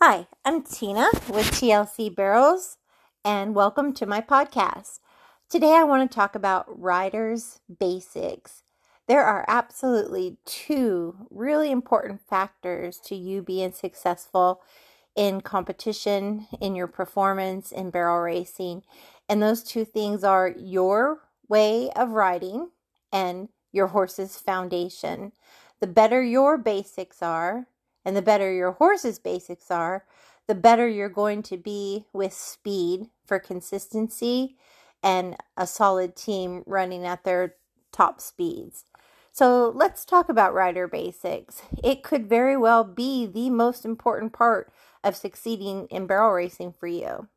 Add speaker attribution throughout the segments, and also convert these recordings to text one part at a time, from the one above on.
Speaker 1: Hi, I'm Tina with TLC Barrels, and welcome to my podcast. Today, I want to talk about riders' basics. There are absolutely two really important factors to you being successful in competition, in your performance, in barrel racing. And those two things are your way of riding and your horse's foundation. The better your basics are, and the better your horse's basics are, the better you're going to be with speed for consistency and a solid team running at their top speeds. So let's talk about rider basics. It could very well be the most important part of succeeding in barrel racing for you.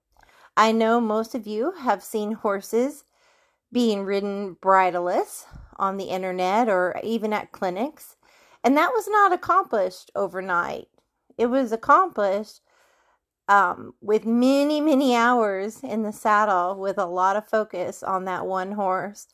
Speaker 1: I know most of you have seen horses being ridden bridleless on the internet or even at clinics. And that was not accomplished overnight. It was accomplished um, with many, many hours in the saddle with a lot of focus on that one horse.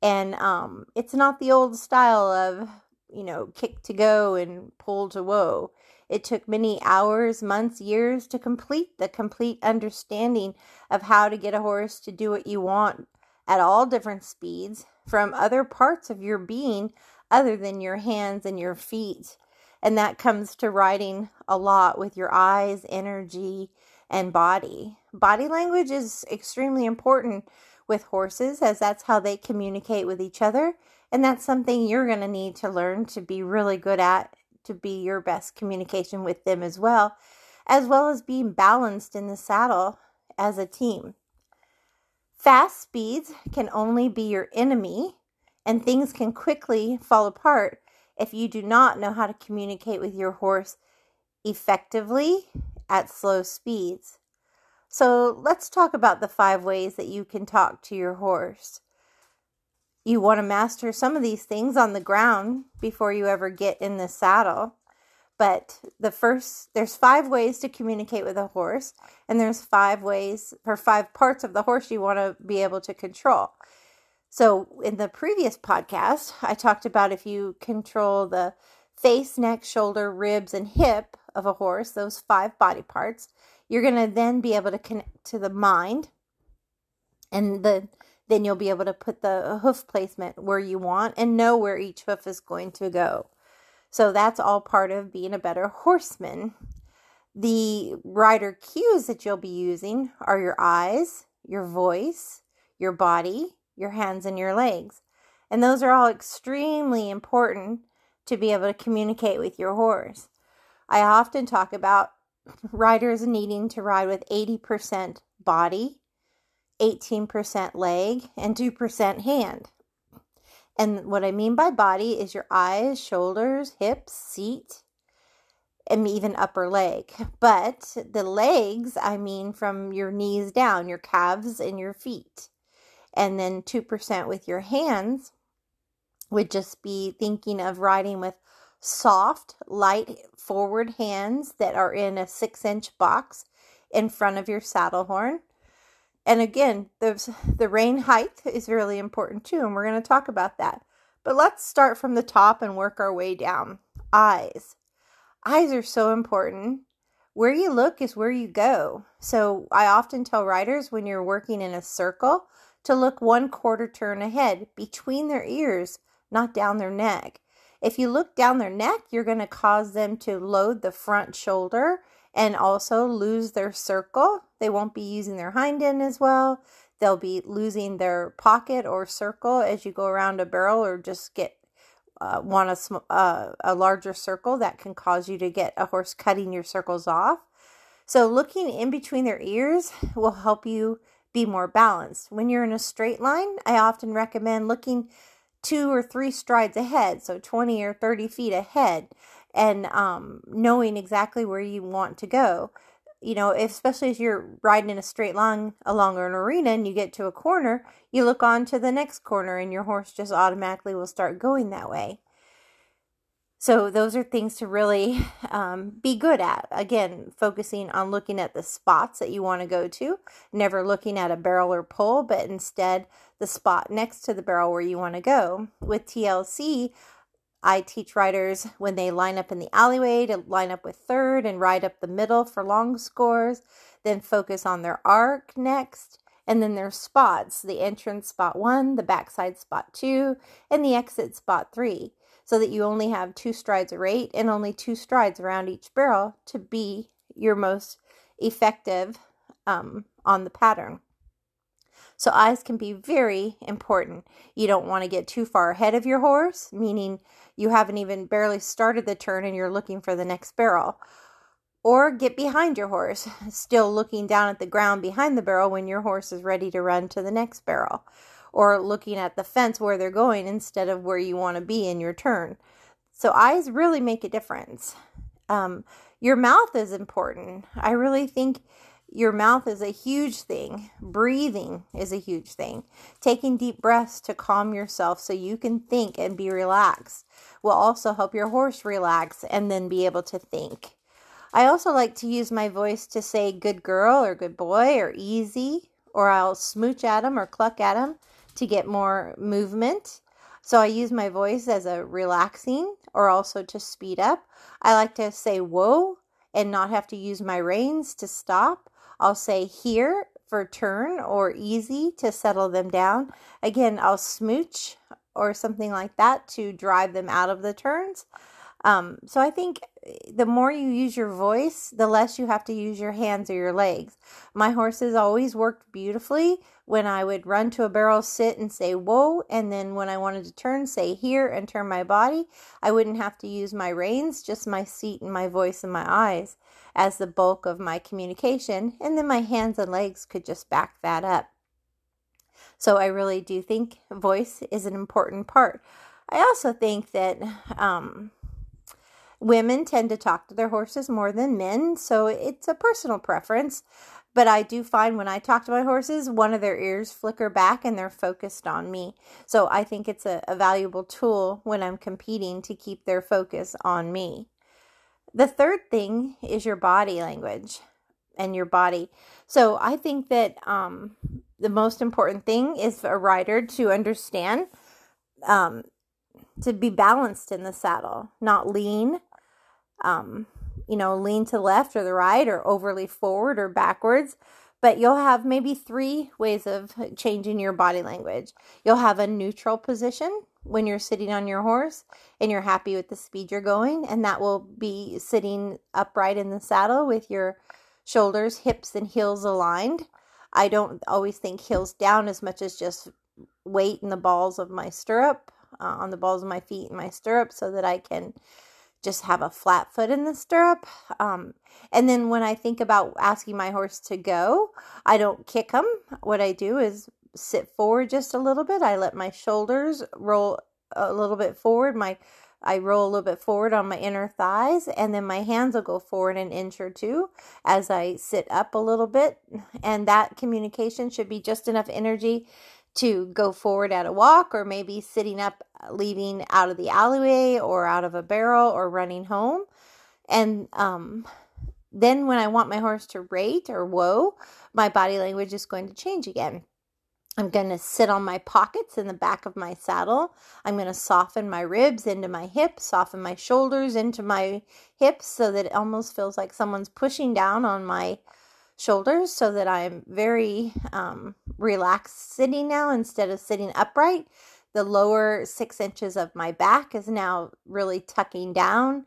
Speaker 1: And um, it's not the old style of, you know, kick to go and pull to whoa. It took many hours, months, years to complete the complete understanding of how to get a horse to do what you want at all different speeds from other parts of your being other than your hands and your feet. And that comes to riding a lot with your eyes, energy, and body. Body language is extremely important with horses as that's how they communicate with each other. And that's something you're going to need to learn to be really good at, to be your best communication with them as well, as well as being balanced in the saddle as a team. Fast speeds can only be your enemy and things can quickly fall apart if you do not know how to communicate with your horse effectively at slow speeds. So, let's talk about the five ways that you can talk to your horse. You want to master some of these things on the ground before you ever get in the saddle. But the first, there's five ways to communicate with a horse, and there's five ways or five parts of the horse you want to be able to control. So, in the previous podcast, I talked about if you control the face, neck, shoulder, ribs, and hip of a horse, those five body parts, you're going to then be able to connect to the mind. And the then you'll be able to put the hoof placement where you want and know where each hoof is going to go. So that's all part of being a better horseman. The rider cues that you'll be using are your eyes, your voice, your body, your hands, and your legs. And those are all extremely important to be able to communicate with your horse. I often talk about riders needing to ride with 80% body, 18% leg, and 2% hand. And what I mean by body is your eyes, shoulders, hips, seat, and even upper leg. But the legs, I mean from your knees down, your calves, and your feet and then 2% with your hands would just be thinking of riding with soft, light forward hands that are in a six inch box in front of your saddle horn. And again, the, the rein height is really important too, and we're going to talk about that. But let's start from the top and work our way down. Eyes. Eyes are so important. Where you look is where you go. So I often tell riders when you're working in a circle, to look one quarter turn ahead between their ears, not down their neck. If you look down their neck, you're going to cause them to load the front shoulder and also lose their circle. They won't be using their hind end as well. They'll be losing their pocket or circle as you go around a barrel or just get uh, want a, sm- uh, a larger circle that can cause you to get a horse cutting your circles off. So, looking in between their ears will help you be more balanced. When you're in a straight line, I often recommend looking two or three strides ahead, so 20 or 30 feet ahead, and um, knowing exactly where you want to go. You know, especially as you're riding in a straight line along an arena and you get to a corner, you look on to the next corner and your horse just automatically will start going that way. So, those are things to really um, be good at. Again, focusing on looking at the spots that you want to go to, never looking at a barrel or pole, but instead the spot next to the barrel where you want to go. With TLC, I teach riders when they line up in the alleyway to line up with third and ride up the middle for long scores, then focus on their arc next, and then their spots the entrance spot one, the backside spot two, and the exit spot three, so that you only have two strides a rate and only two strides around each barrel to be your most effective um, on the pattern. So, eyes can be very important. You don't want to get too far ahead of your horse, meaning you haven't even barely started the turn and you're looking for the next barrel. Or get behind your horse, still looking down at the ground behind the barrel when your horse is ready to run to the next barrel. Or looking at the fence where they're going instead of where you want to be in your turn. So, eyes really make a difference. Um, your mouth is important. I really think your mouth is a huge thing. Breathing is a huge thing. Taking deep breaths to calm yourself so you can think and be relaxed will also help your horse relax and then be able to think. I also like to use my voice to say good girl or good boy or easy, or I'll smooch at them or cluck at them to get more movement. So I use my voice as a relaxing or also to speed up. I like to say whoa and not have to use my reins to stop. I'll say here for turn or easy to settle them down. Again, I'll smooch or something like that to drive them out of the turns. Um, so I think the more you use your voice, the less you have to use your hands or your legs. My horses always worked beautifully when I would run to a barrel, sit and say whoa, and then when I wanted to turn, say here and turn my body. I wouldn't have to use my reins, just my seat and my voice and my eyes as the bulk of my communication, and then my hands and legs could just back that up. So I really do think voice is an important part. I also think that um, women tend to talk to their horses more than men, so it's a personal preference. But I do find when I talk to my horses, one of their ears flicker back and they're focused on me. So I think it's a, a valuable tool when I'm competing to keep their focus on me. The third thing is your body language and your body. So I think that um, the most important thing is for a rider to understand um, to be balanced in the saddle, not lean, um, you know, lean to the left or the right or overly forward or backwards. But you'll have maybe three ways of changing your body language. You'll have a neutral position, when you're sitting on your horse and you're happy with the speed you're going. And that will be sitting upright in the saddle with your shoulders, hips, and heels aligned. I don't always think heels down as much as just weight in the balls of my stirrup, uh, on the balls of my feet in my stirrup, so that I can just have a flat foot in the stirrup. Um, and then when I think about asking my horse to go, I don't kick him. What I do is sit forward just a little bit. I let my shoulders roll a little bit forward. My I roll a little bit forward on my inner thighs, and then my hands will go forward an inch or two as I sit up a little bit. And that communication should be just enough energy to go forward at a walk, or maybe sitting up, leaving out of the alleyway, or out of a barrel, or running home. And um, then when I want my horse to rate or whoa, my body language is going to change again. I'm going to sit on my pockets in the back of my saddle. I'm going to soften my ribs into my hips, soften my shoulders into my hips so that it almost feels like someone's pushing down on my shoulders so that I'm very um, relaxed sitting now instead of sitting upright. The lower six inches of my back is now really tucking down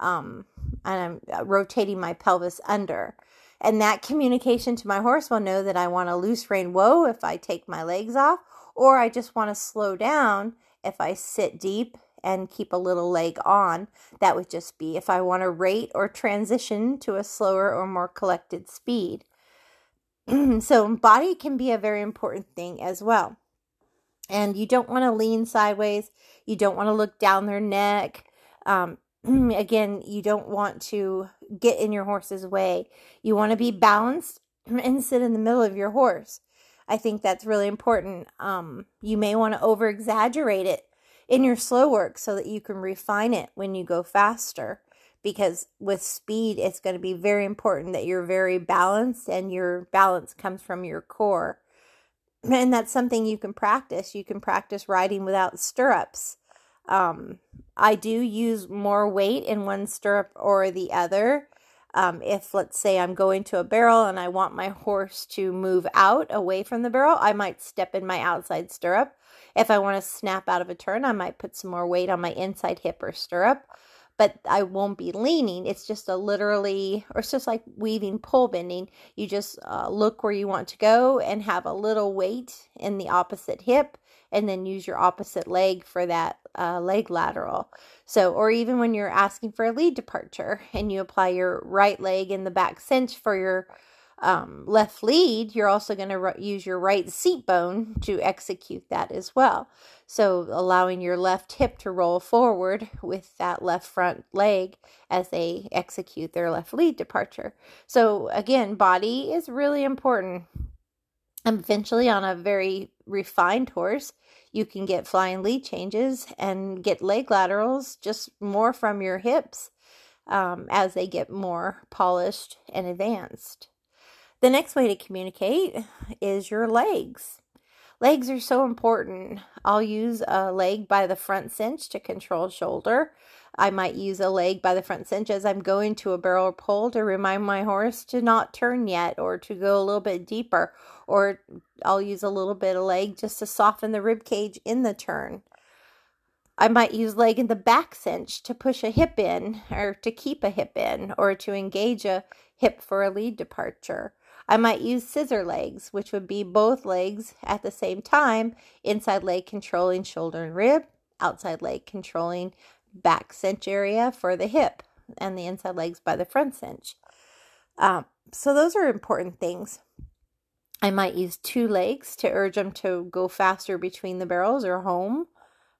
Speaker 1: um, and I'm uh, rotating my pelvis under. And that communication to my horse will know that I want a loose rein whoa if I take my legs off, or I just want to slow down if I sit deep and keep a little leg on. That would just be if I want to rate or transition to a slower or more collected speed. so, body can be a very important thing as well. And you don't want to lean sideways, you don't want to look down their neck. Um, again, you don't want to get in your horse's way. You want to be balanced and sit in the middle of your horse. I think that's really important. Um, you may want to over exaggerate it in your slow work so that you can refine it when you go faster. Because with speed, it's going to be very important that you're very balanced and your balance comes from your core. And that's something you can practice. You can practice riding without stirrups Um, I do use more weight in one stirrup or the other. Um, if, let's say, I'm going to a barrel and I want my horse to move out away from the barrel, I might step in my outside stirrup. If I want to snap out of a turn, I might put some more weight on my inside hip or stirrup but I won't be leaning. It's just a literally, or it's just like weaving pole bending. You just uh, look where you want to go and have a little weight in the opposite hip, and then use your opposite leg for that uh, leg lateral. So, or even when you're asking for a lead departure and you apply your right leg in the back cinch for your um, left lead, you're also going to use your right seat bone to execute that as well. So, allowing your left hip to roll forward with that left front leg as they execute their left lead departure. So, again, body is really important. Eventually, on a very refined horse, you can get flying lead changes and get leg laterals just more from your hips um, as they get more polished and advanced. The next way to communicate is your legs. Legs are so important. I'll use a leg by the front cinch to control shoulder. I might use a leg by the front cinch as I'm going to a barrel or pole to remind my horse to not turn yet or to go a little bit deeper. Or I'll use a little bit of leg just to soften the rib cage in the turn. I might use leg in the back cinch to push a hip in or to keep a hip in or to engage a hip for a lead departure. I might use scissor legs, which would be both legs at the same time, inside leg controlling shoulder and rib, outside leg controlling back cinch area for the hip, and the inside legs by the front cinch. Um, so those are important things. I might use two legs to urge them to go faster between the barrels or home.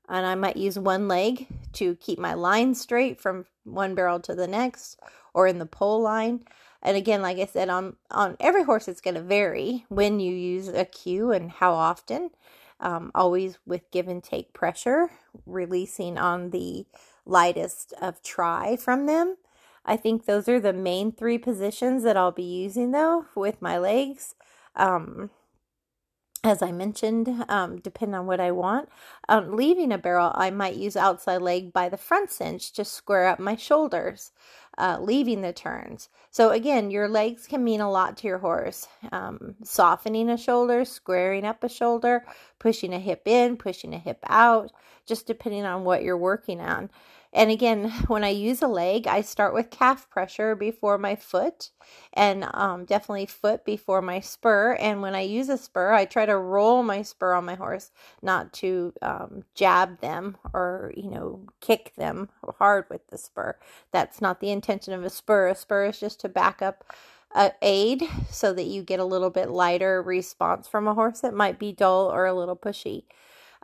Speaker 1: And I might use one leg to keep my line straight from one barrel to the next or in the pole line. And again, like I said, on on every horse, it's going to vary when you use a cue and how often. Um, always with give and take pressure, releasing on the lightest of try from them. I think those are the main three positions that I'll be using though with my legs. Um, as I mentioned, um, depending on what I want. Um, leaving a barrel, I might use outside leg by the front cinch to square up my shoulders uh, leaving the turns. So, again, your legs can mean a lot to your horse. Um, softening a shoulder, squaring up a shoulder, pushing a hip in, pushing a hip out, just depending on what you're working on. And again, when I use a leg, I start with calf pressure before my foot and um, definitely foot before my spur. And when I use a spur, I try to roll my spur on my horse, not to um, jab them or, you know, kick them hard with the spur. That's not the intention of a spur. A spur is just to back up a aid so that you get a little bit lighter response from a horse that might be dull or a little pushy.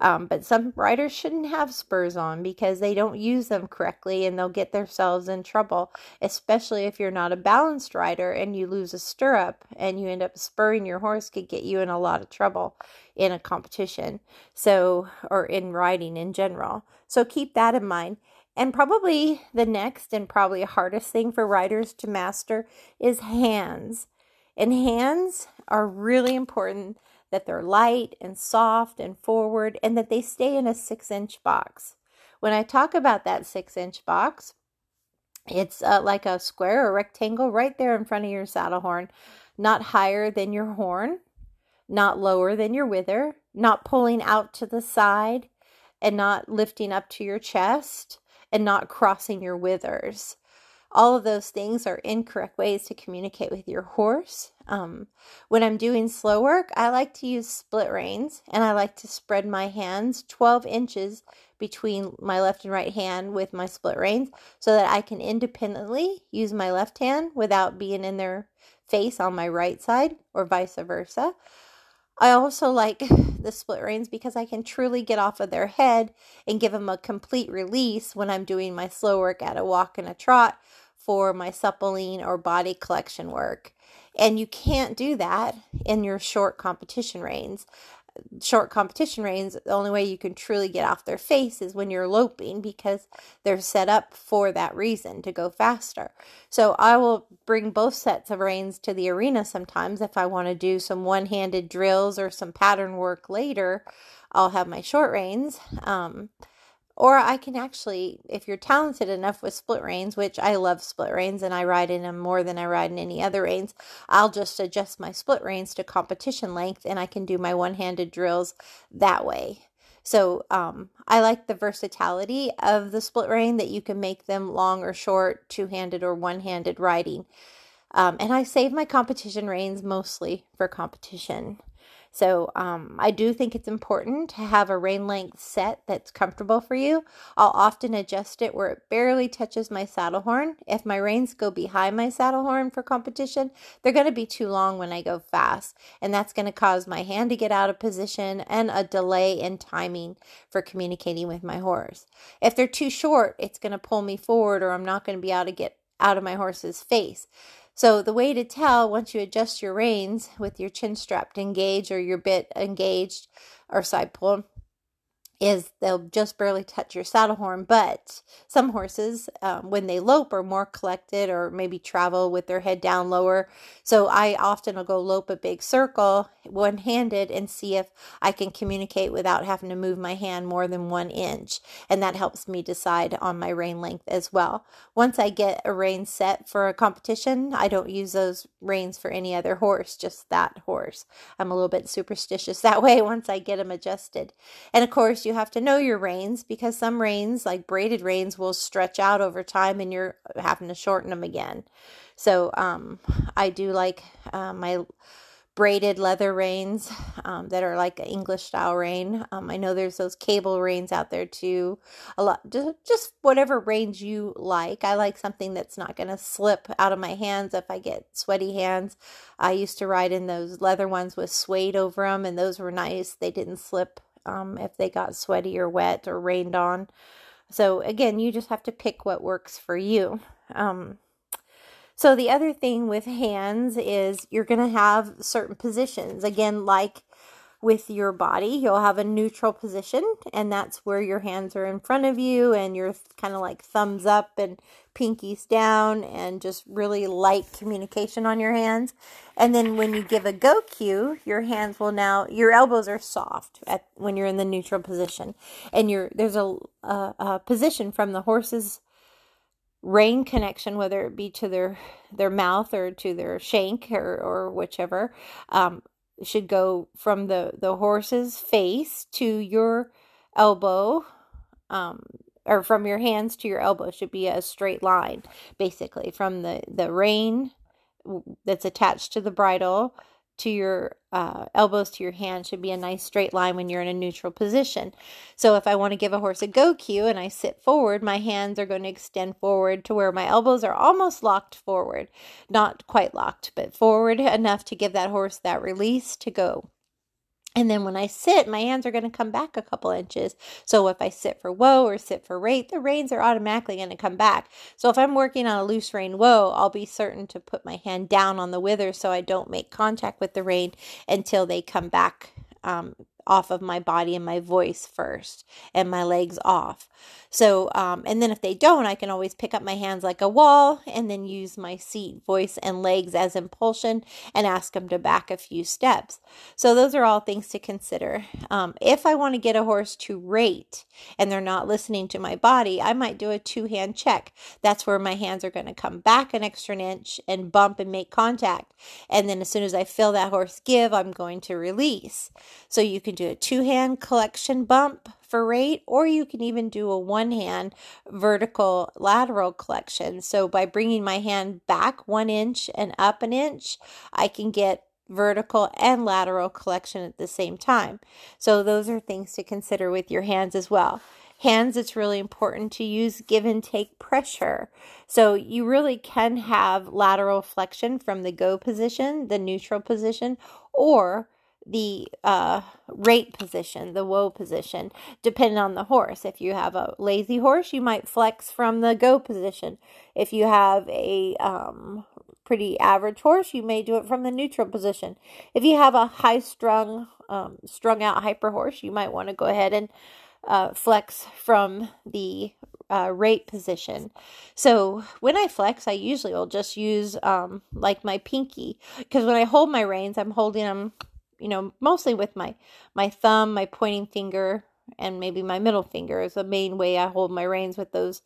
Speaker 1: Um, but some riders shouldn't have spurs on because they don't use them correctly and they'll get themselves in trouble, especially if you're not a balanced rider and you lose a stirrup and you end up spurring your horse could get you in a lot of trouble in a competition. So, or in riding in general. So keep that in mind. And probably the next and probably hardest thing for riders to master is hands. And hands are really important that they're light and soft and forward, and that they stay in a six inch box. When I talk about that six inch box, it's uh, like a square or rectangle right there in front of your saddle horn, not higher than your horn, not lower than your wither, not pulling out to the side, and not lifting up to your chest, and not crossing your withers. All of those things are incorrect ways to communicate with your horse. Um, when I'm doing slow work, I like to use split reins and I like to spread my hands 12 inches between my left and right hand with my split reins so that I can independently use my left hand without being in their face on my right side or vice versa. I also like the split reins because I can truly get off of their head and give them a complete release when I'm doing my slow work at a walk and a trot for my suppling or body collection work. And you can't do that in your short competition reins. Short competition reins, the only way you can truly get off their face is when you're loping because they're set up for that reason to go faster. So I will bring both sets of reins to the arena sometimes if I want to do some one handed drills or some pattern work later. I'll have my short reins. Um, Or I can actually, if you're talented enough with split reins, which I love split reins and I ride in them more than I ride in any other reins, I'll just adjust my split reins to competition length and I can do my one handed drills that way. So um, I like the versatility of the split rein that you can make them long or short, two handed or one handed riding. Um, and I save my competition reins mostly for competition. So um, I do think it's important to have a rein length set that's comfortable for you. I'll often adjust it where it barely touches my saddle horn. If my reins go behind my saddle horn for competition, they're going to be too long when I go fast, and that's going to cause my hand to get out of position and a delay in timing for communicating with my horse. If they're too short, it's going to pull me forward, or I'm not going to be able to get out of my horse's face. So the way to tell once you adjust your reins with your chin strapped engaged or your bit engaged or side pull is they'll just barely touch your saddle horn. But some horses, um, when they lope, are more collected or maybe travel with their head down lower. So I often will go lope a big circle one handed and see if I can communicate without having to move my hand more than one inch. And that helps me decide on my rein length as well. Once I get a rein set for a competition, I don't use those reins for any other horse, just that horse. I'm a little bit superstitious that way once I get them adjusted. And of course, you have to know your reins because some reins, like braided reins, will stretch out over time and you're having to shorten them again. So um, I do like uh, my braided leather reins um, that are like English style rein. Um, I know there's those cable reins out there too. A lot, just whatever reins you like. I like something that's not going to slip out of my hands if I get sweaty hands. I used to ride in those leather ones with suede over them, and those were nice. They didn't slip um, if they got sweaty or wet or rained on. So again, you just have to pick what works for you. Um, so the other thing with hands is you're going to have certain positions. Again, like with your body, you'll have a neutral position, and that's where your hands are in front of you, and you're kind of like thumbs up and pinkies down, and just really light communication on your hands. And then when you give a go cue, your hands will now your elbows are soft at when you're in the neutral position, and you're there's a, a, a position from the horse's rein connection, whether it be to their their mouth or to their shank or or whichever, um, should go from the the horse's face to your elbow, um, or from your hands to your elbow should be a straight line, basically from the the rein that's attached to the bridle to your uh, elbows to your hand should be a nice straight line when you're in a neutral position. So if I want to give a horse a go cue and I sit forward, my hands are going to extend forward to where my elbows are almost locked forward. Not quite locked, but forward enough to give that horse that release to go. And then when I sit, my hands are going to come back a couple inches. So if I sit for whoa or sit for rate, the reins are automatically going to come back. So if I'm working on a loose rein whoa, I'll be certain to put my hand down on the wither so I don't make contact with the rein until they come back um, off of my body and my voice first and my legs off. So, um, and then if they don't, I can always pick up my hands like a wall and then use my seat, voice, and legs as impulsion and ask them to back a few steps. So, those are all things to consider. Um, if I want to get a horse to rate and they're not listening to my body, I might do a two hand check. That's where my hands are going to come back an extra inch and bump and make contact. And then as soon as I feel that horse give, I'm going to release. So, you can do a two hand collection bump for rate, or you can even do a one hand vertical lateral collection. So by bringing my hand back one inch and up an inch, I can get vertical and lateral collection at the same time. So those are things to consider with your hands as well. Hands, it's really important to use give and take pressure. So you really can have lateral flexion from the go position, the neutral position, or the uh, rate position, the whoa position, depending on the horse. If you have a lazy horse, you might flex from the go position. If you have a um, pretty average horse, you may do it from the neutral position. If you have a high strung, um, strung out hyper horse, you might want to go ahead and uh, flex from the uh, rate position. So when I flex, I usually will just use um, like my pinky because when I hold my reins, I'm holding them you know, mostly with my my thumb, my pointing finger, and maybe my middle finger is the main way I hold my reins with those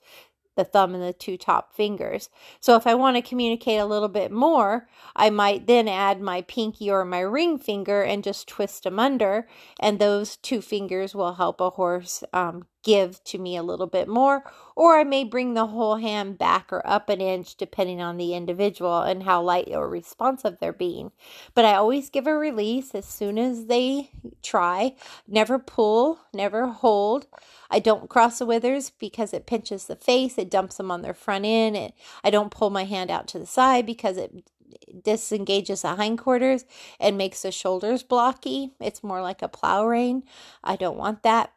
Speaker 1: the thumb and the two top fingers. So if I want to communicate a little bit more, I might then add my pinky or my ring finger and just twist them under, and those two fingers will help a horse um, give to me a little bit more, or I may bring the whole hand back or up an inch depending on the individual and how light or responsive they're being. But I always give a release as soon as they try. Never pull, never hold. I don't cross the withers because it pinches the face, it dumps them on their front end. It, I don't pull my hand out to the side because it disengages the hindquarters and makes the shoulders blocky. It's more like a plow rein. I don't want that.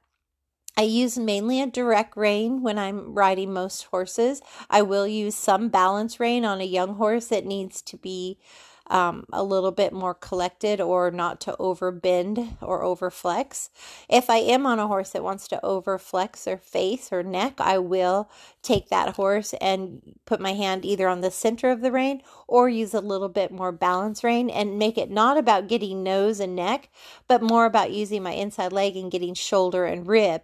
Speaker 1: I use mainly a direct rein when I'm riding most horses. I will use some balance rein on a young horse that needs to be um, a little bit more collected or not to overbend or overflex. If I am on a horse that wants to overflex their face or neck, I will take that horse and put my hand either on the center of the rein or use a little bit more balance rein and make it not about getting nose and neck, but more about using my inside leg and getting shoulder and rib.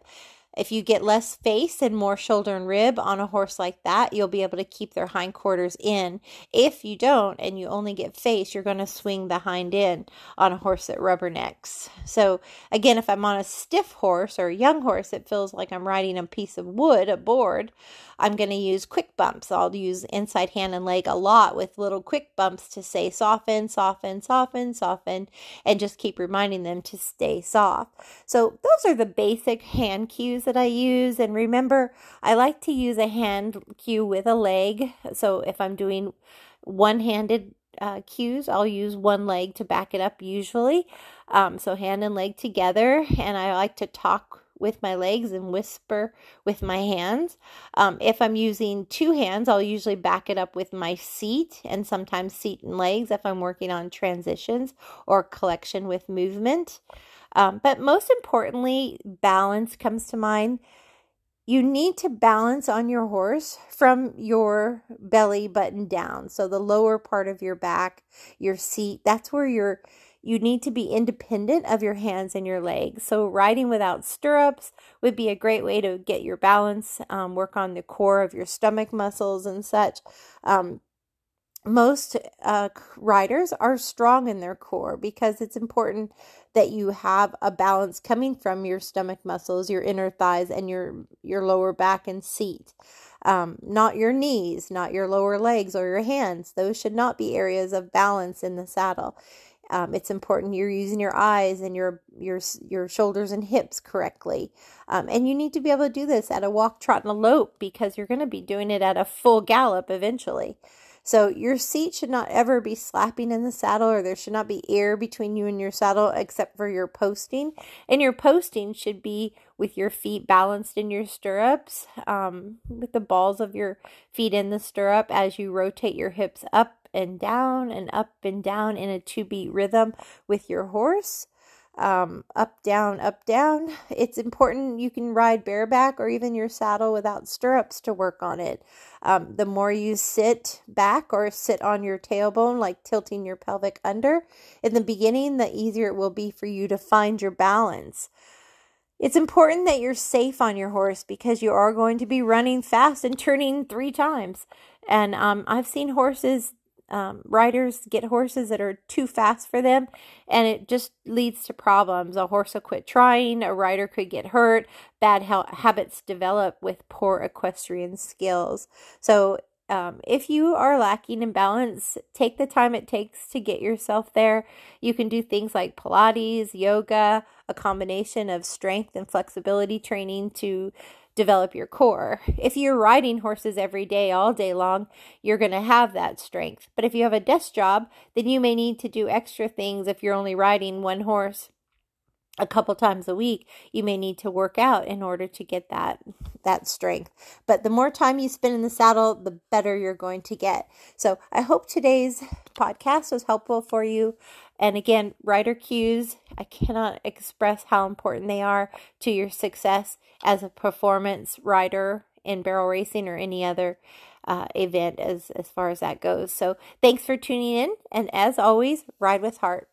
Speaker 1: If you get less face and more shoulder and rib on a horse like that, you'll be able to keep their hindquarters in. If you don't and you only get face, you're going to swing the hind end on a horse that rubbernecks. So, again, if I'm on a stiff horse or a young horse, it feels like I'm riding a piece of wood, a board. I'm going to use quick bumps. I'll use inside hand and leg a lot with little quick bumps to say soften, soften, soften, soften, and just keep reminding them to stay soft. So, those are the basic hand cues that I use. And remember, I like to use a hand cue with a leg. So, if I'm doing one handed uh, cues, I'll use one leg to back it up usually. Um, so, hand and leg together. And I like to talk with my legs and whisper with my hands. Um, if I'm using two hands, I'll usually back it up with my seat and sometimes seat and legs if I'm working on transitions or collection with movement. Um, but most importantly, balance comes to mind. You need to balance on your horse from your belly button down. So the lower part of your back, your seat, that's where your you need to be independent of your hands and your legs. So, riding without stirrups would be a great way to get your balance, um, work on the core of your stomach muscles and such. Um, most uh, riders are strong in their core because it's important that you have a balance coming from your stomach muscles, your inner thighs, and your your lower back and seat. Um, not your knees, not your lower legs or your hands. Those should not be areas of balance in the saddle. Um, it's important you're using your eyes and your your your shoulders and hips correctly, um, and you need to be able to do this at a walk, trot, and a lope because you're going to be doing it at a full gallop eventually. So your seat should not ever be slapping in the saddle, or there should not be air between you and your saddle except for your posting. And your posting should be with your feet balanced in your stirrups, um, with the balls of your feet in the stirrup as you rotate your hips up and down and up and down in a two beat rhythm with your horse um, up, down, up, down. It's important you can ride bareback or even your saddle without stirrups to work on it. Um, the more you sit back or sit on your tailbone, like tilting your pelvic under in the beginning, the easier it will be for you to find your balance. It's important that you're safe on your horse because you are going to be running fast and turning three times. And um, I've seen horses um, riders get horses that are too fast for them, and it just leads to problems. A horse will quit trying, a rider could get hurt, bad ha- habits develop with poor equestrian skills. So, um, if you are lacking in balance, take the time it takes to get yourself there. You can do things like Pilates, yoga, a combination of strength and flexibility training to develop your core. If you're riding horses every day, all day long, you're going to have that strength. But if you have a desk job, then you may need to do extra things if you're only riding one horse a couple times a week you may need to work out in order to get that that strength. But the more time you spend in the saddle the better you're going to get. So i hope today's podcast was helpful for you. And again rider cues i cannot express how important they are to your success as a performance rider in barrel racing or any other uh, event as as far as that goes. So thanks for tuning in. And as always ride with heart